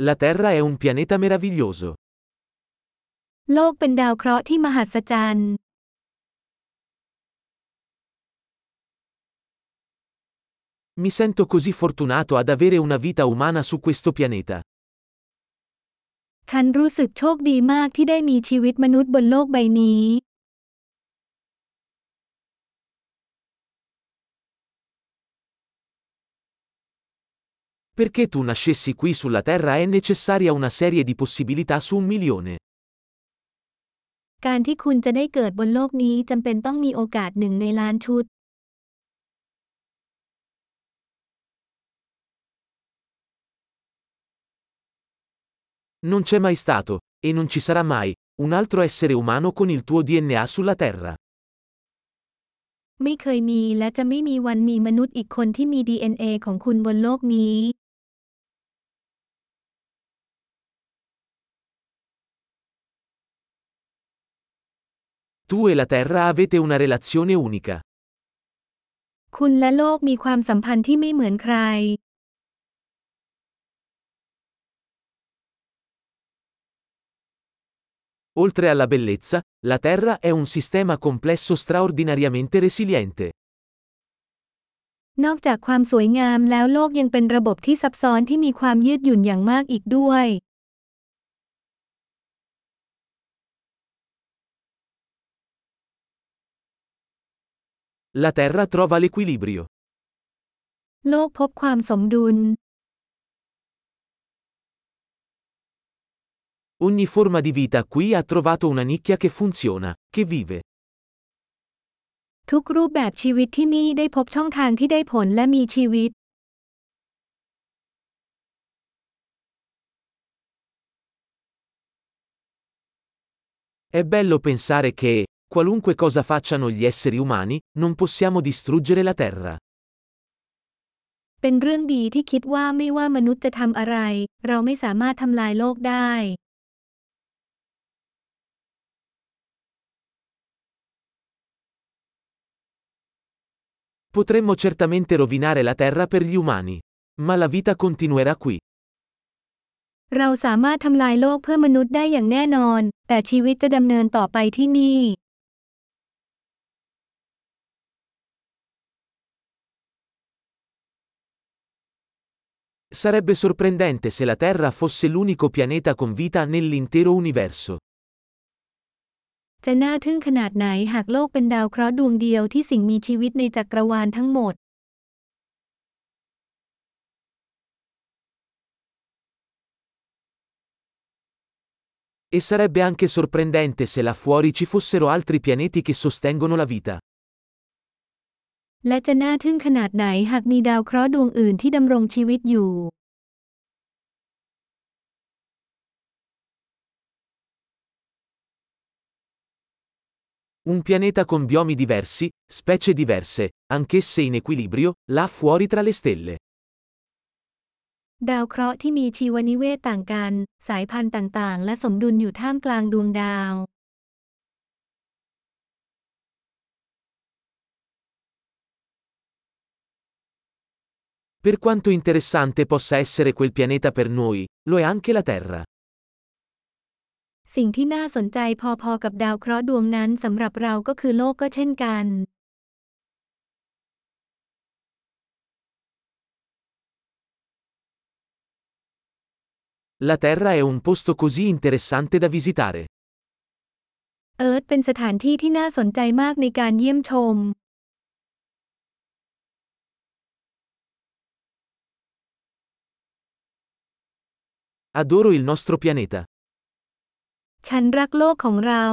La Terra è un pianeta meraviglioso. โลกเป็นดาวเคราะห์ที่มหัศจรรย์ Mi sento così fortunato ad avere una vita umana su questo pianeta. ฉันรู้สึกโชคดีมากที่ได้มีชีวิตมนุษย์บนโลกใบนี้ Perché tu nascessi qui sulla Terra è necessaria una serie di possibilità su un milione. การที่คุณจะได้เกิดบนโลกนี้จำเป็นต้องมีโอกาสหนึ่งในล้านชุด Non c'è mai stato, e non ci sarà mai, un altro essere umano con il tuo DNA sulla Terra. ไม่เคยมีและจะไม่มีวันมีมนุษย์อีกคนที่มี DNA ของคุณบนโลกนี้ Tu e la Terra avete una relazione unica. คุณและโลกมีความสัมพันธ์ที่ไม่เหมือนใคร Oltre alla bellezza, la Terra è un sistema complesso straordinariamente resiliente. นอกจากความสวยงามแล้วโลกยังเป็นระบบที่ซับซ้อนที่มีความยืดหยุ่นอย่างมากอีกด้วย La Terra trova l'equilibrio. โลกพบความสมดุล Ogni forma di vita qui ha trovato una nicchia che funziona, che vive. ทุกรูปแบบชีวิตที่นี่ได้พบช่องทางที่ได้ผลและมีชีวิต È bello pensare che, qualunque cosa facciano gli esseri umani, non possiamo distruggere la Terra. เป็นเรื่องดีที่คิดว่าไม่ว่ามนุษย์จะทำอะไร เราไม่สามารถทำลายโลกได้ Potremmo certamente rovinare la Terra per gli umani. Ma la vita continuerà qui. เราสามารถทำลายโลกเพื่อมนุษย์ได้อย่างแน่นอน แต่ชีวิตจะดำเนินต่อไปที่นี่ Sarebbe sorprendente se la Terra fosse l'unico pianeta con vita nell'intero universo. จะน่าทึ่งขนาดไหนหากโลกเป็นดาวเคราะห์ดวงเดียวที่สิ่งมีชีวิตในจักรวาลทั้งหมด E sarebbe anche sorprendente se là fuori ci fossero altri pianeti che sostengono la vita. และจะน่าทึ่งขนาดไหนหากมีดาวเคราะห์ดวงอื่นที่ดำรงชีวิตอยู่ Un pianeta con biomi diversi, specie diverse, anch'esse in equilibrio, là fuori tra le stelle. ดาวเคราะห์ที่มีชีวนิเวศต่างกัน สายพันธุ์ต่างๆ และสมดุลอยู่ท่ามกลางดวงดาว Per quanto interessante possa essere quel pianeta per noi, lo è anche la Terra. สิ่งที่น่าสนใจพอๆกับดาวเคราะห์ดวงนั้นสำหรับเราก็คือโลกก็เช่นกัน La Terra è un posto così interessante da visitare. เอิร์ธเป็นสถานที่ที่น่าสนใจมากในการเยี่ยมชม Adoro il nostro pianeta. ฉันรักโลกของเรา